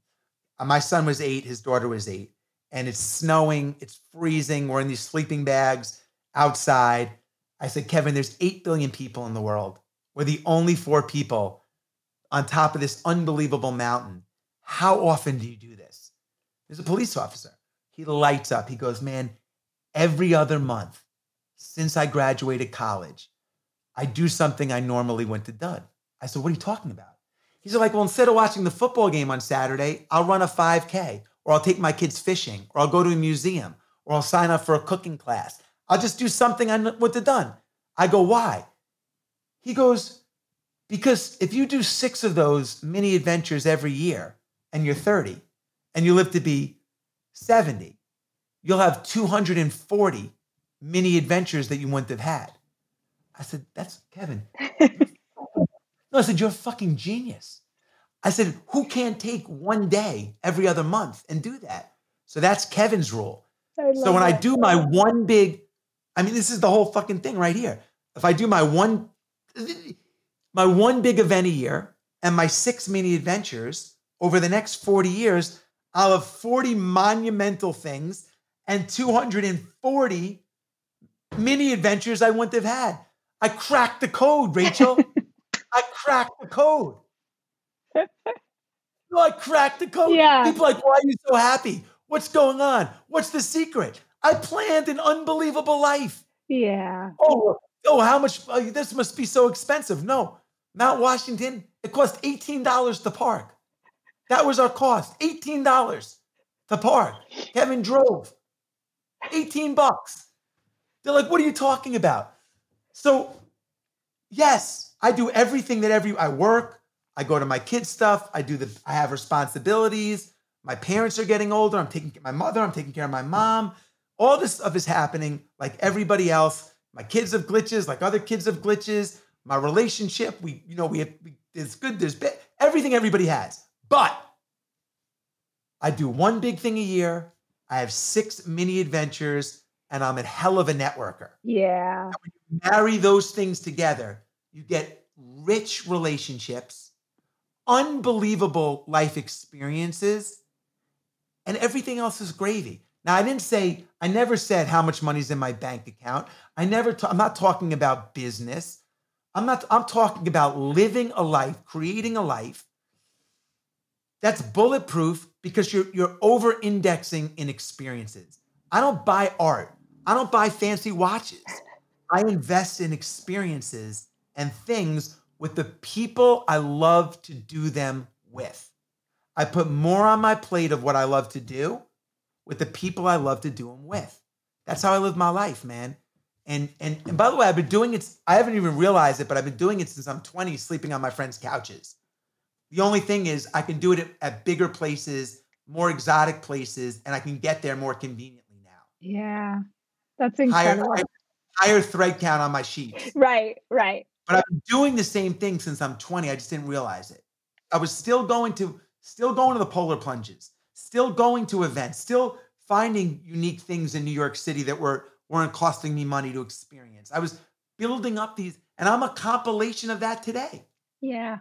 Uh, My son was eight, his daughter was eight, and it's snowing, it's freezing. We're in these sleeping bags outside. I said, Kevin, there's 8 billion people in the world. We're the only four people on top of this unbelievable mountain. How often do you do this? There's a police officer. He lights up. He goes, Man, every other month since I graduated college, I do something I normally went to done. I said, What are you talking about? He's like, Well, instead of watching the football game on Saturday, I'll run a 5K, or I'll take my kids fishing, or I'll go to a museum, or I'll sign up for a cooking class. I'll just do something I wouldn't have done. I go, Why? He goes, Because if you do six of those mini adventures every year and you're 30 and you live to be 70, you'll have 240 mini adventures that you wouldn't have had. I said, That's Kevin. no, I said, You're a fucking genius. I said, Who can't take one day every other month and do that? So that's Kevin's rule. So when I do my one big, I mean, this is the whole fucking thing right here. If I do my one, my one big event a year and my six mini adventures over the next 40 years, I'll have 40 monumental things and 240 mini adventures I wouldn't have had. I cracked the code, Rachel. I cracked the code. No, I cracked the code. Yeah. People are like, why are you so happy? What's going on? What's the secret? I planned an unbelievable life. yeah. Oh, oh, how much? oh, this must be so expensive. No, Mount Washington, it cost $18 to park. That was our cost. $18 to park. Kevin drove. 18 bucks. They're like, what are you talking about? So, yes, I do everything that every I work, I go to my kids' stuff, I do the I have responsibilities. My parents are getting older. I'm taking my mother, I'm taking care of my mom. All this stuff is happening like everybody else. My kids have glitches, like other kids have glitches. My relationship, we, you know, we have we, there's good, there's bad, everything everybody has. But I do one big thing a year. I have six mini adventures, and I'm a hell of a networker. Yeah. Marry those things together, you get rich relationships, unbelievable life experiences, and everything else is gravy. Now, I didn't say, I never said how much money's in my bank account. I never, I'm not talking about business. I'm not, I'm talking about living a life, creating a life that's bulletproof because you're, you're over indexing in experiences. I don't buy art. I don't buy fancy watches. I invest in experiences and things with the people I love to do them with. I put more on my plate of what I love to do with the people I love to do them with. That's how I live my life, man. And, and and by the way, I've been doing it. I haven't even realized it, but I've been doing it since I'm 20, sleeping on my friends' couches. The only thing is, I can do it at, at bigger places, more exotic places, and I can get there more conveniently now. Yeah. That's Higher, incredible. higher, higher thread count on my sheets. Right, right. But I've been doing the same thing since I'm 20. I just didn't realize it. I was still going to still going to the polar plunges, still going to events, still finding unique things in New York City that were weren't costing me money to experience. I was building up these, and I'm a compilation of that today. Yeah.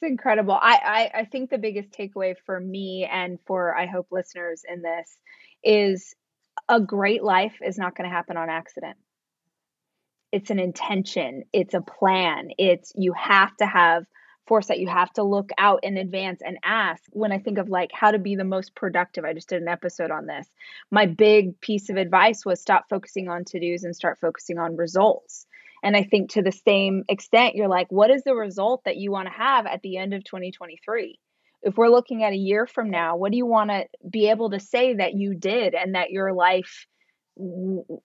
It's incredible. I, I I think the biggest takeaway for me and for I hope listeners in this is a great life is not going to happen on accident. It's an intention, it's a plan. It's you have to have force that you have to look out in advance and ask when i think of like how to be the most productive. I just did an episode on this. My big piece of advice was stop focusing on to-dos and start focusing on results. And i think to the same extent you're like what is the result that you want to have at the end of 2023 if we're looking at a year from now what do you want to be able to say that you did and that your life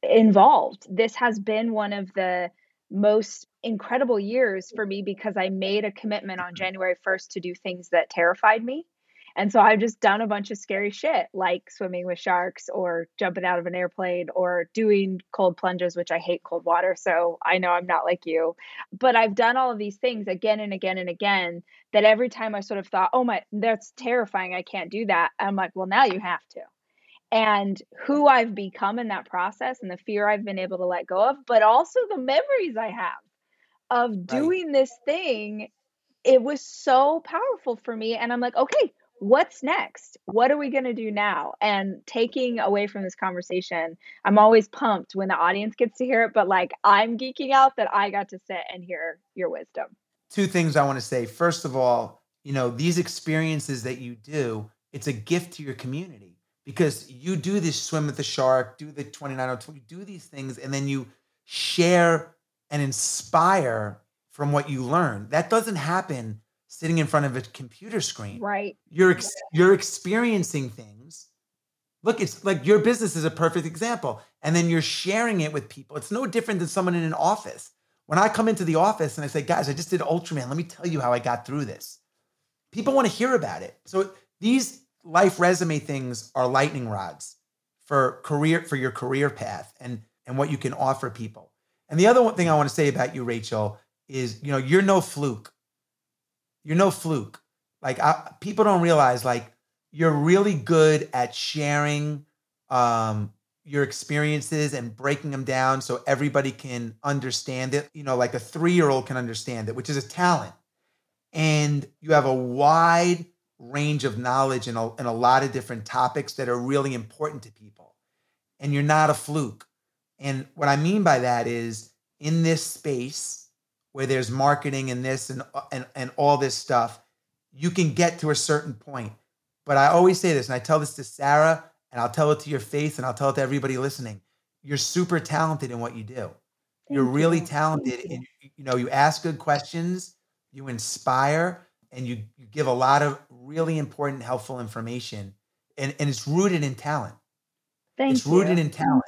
involved? This has been one of the most incredible years for me because I made a commitment on mm-hmm. January 1st to do things that terrified me. And so I've just done a bunch of scary shit like swimming with sharks or jumping out of an airplane or doing cold plunges, which I hate cold water. So I know I'm not like you. But I've done all of these things again and again and again that every time I sort of thought, oh my, that's terrifying. I can't do that. I'm like, well, now you have to and who I've become in that process and the fear I've been able to let go of, but also the memories I have of doing right. this thing. It was so powerful for me. And I'm like, okay, what's next? What are we going to do now? And taking away from this conversation, I'm always pumped when the audience gets to hear it, but like I'm geeking out that I got to sit and hear your wisdom. Two things I want to say. First of all, you know, these experiences that you do, it's a gift to your community because you do this swim with the shark, do the 2902, you do these things, and then you share and inspire from what you learn. That doesn't happen sitting in front of a computer screen. Right. You're ex- you're experiencing things. Look, it's like your business is a perfect example. And then you're sharing it with people. It's no different than someone in an office. When I come into the office and I say, guys, I just did Ultraman. Let me tell you how I got through this. People want to hear about it. So these life resume things are lightning rods for career for your career path and and what you can offer people. And the other thing I want to say about you, Rachel, is you know you're no fluke. You're no fluke. Like I, people don't realize, like you're really good at sharing um, your experiences and breaking them down so everybody can understand it. You know, like a three year old can understand it, which is a talent. And you have a wide range of knowledge in a, in a lot of different topics that are really important to people. And you're not a fluke. And what I mean by that is in this space where there's marketing and this and, and, and all this stuff, you can get to a certain point. But I always say this, and I tell this to Sarah, and I'll tell it to your face, and I'll tell it to everybody listening. You're super talented in what you do. Thank you're really you. talented. You. And, you know, you ask good questions, you inspire, and you, you give a lot of really important, helpful information. And, and it's rooted in talent. Thank it's you. rooted in talent.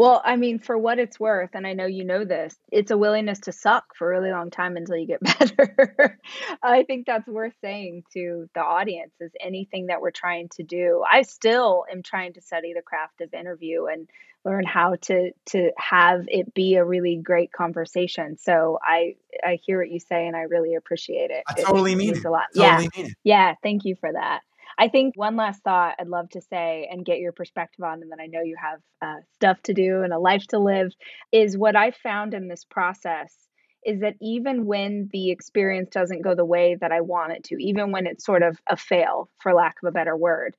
Well, I mean, for what it's worth, and I know you know this, it's a willingness to suck for a really long time until you get better. I think that's worth saying to the audience is anything that we're trying to do. I still am trying to study the craft of interview and learn how to to have it be a really great conversation. So I I hear what you say and I really appreciate it. I totally it mean it. A lot. Totally yeah. Yeah. Thank you for that. I think one last thought I'd love to say and get your perspective on, and then I know you have uh, stuff to do and a life to live, is what I found in this process is that even when the experience doesn't go the way that I want it to, even when it's sort of a fail, for lack of a better word,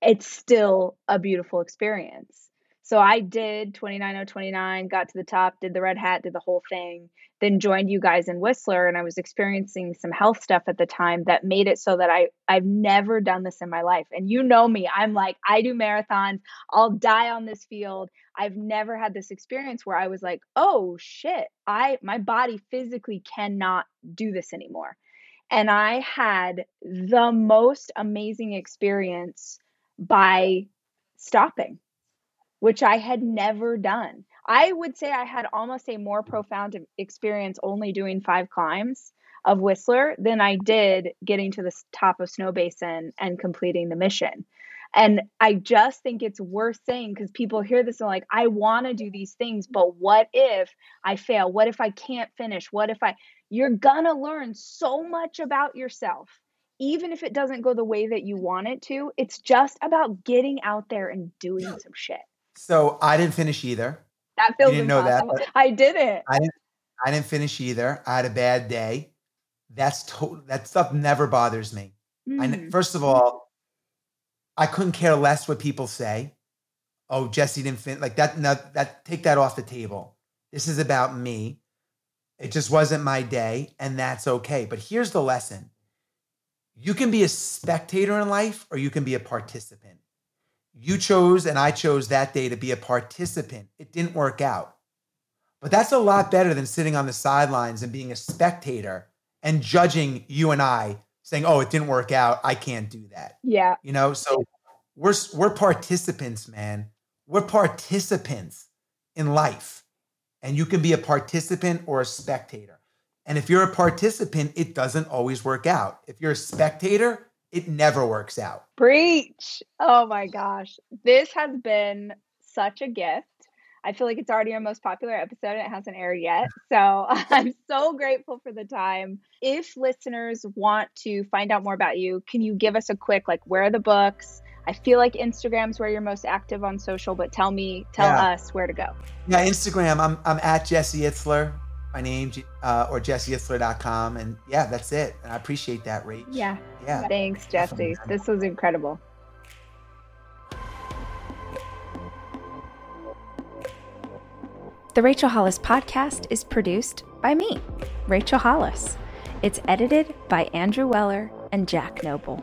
it's still a beautiful experience. So I did 29029, got to the top, did the red hat, did the whole thing, then joined you guys in Whistler and I was experiencing some health stuff at the time that made it so that I I've never done this in my life. And you know me, I'm like I do marathons, I'll die on this field. I've never had this experience where I was like, "Oh shit, I my body physically cannot do this anymore." And I had the most amazing experience by stopping which I had never done. I would say I had almost a more profound experience only doing five climbs of Whistler than I did getting to the top of Snowbasin and completing the mission. And I just think it's worth saying because people hear this and like, I want to do these things, but what if I fail? What if I can't finish? What if I, you're gonna learn so much about yourself, even if it doesn't go the way that you want it to. It's just about getting out there and doing some shit. So I didn't finish either. That feels you didn't impossible. know that. I didn't. I didn't. I didn't finish either. I had a bad day. That's total. That stuff never bothers me. Mm. I, first of all, I couldn't care less what people say. Oh, Jesse didn't finish like that. No, that take that off the table. This is about me. It just wasn't my day, and that's okay. But here's the lesson you can be a spectator in life or you can be a participant. You chose, and I chose that day to be a participant. It didn't work out. But that's a lot better than sitting on the sidelines and being a spectator and judging you and I saying, "Oh, it didn't work out. I can't do that." Yeah. You know, so we're we're participants, man. We're participants in life. And you can be a participant or a spectator. And if you're a participant, it doesn't always work out. If you're a spectator, it never works out. Preach. Oh my gosh. This has been such a gift. I feel like it's already our most popular episode and it hasn't aired yet. So I'm so grateful for the time. If listeners want to find out more about you, can you give us a quick, like, where are the books? I feel like Instagram's where you're most active on social, but tell me, tell yeah. us where to go. Yeah, Instagram, I'm, I'm at Jesse Itzler, my name, uh, or jesseitzler.com. And yeah, that's it. And I appreciate that, Rach. Yeah. Yeah. Thanks, Jesse. This was incredible. The Rachel Hollis podcast is produced by me, Rachel Hollis. It's edited by Andrew Weller and Jack Noble.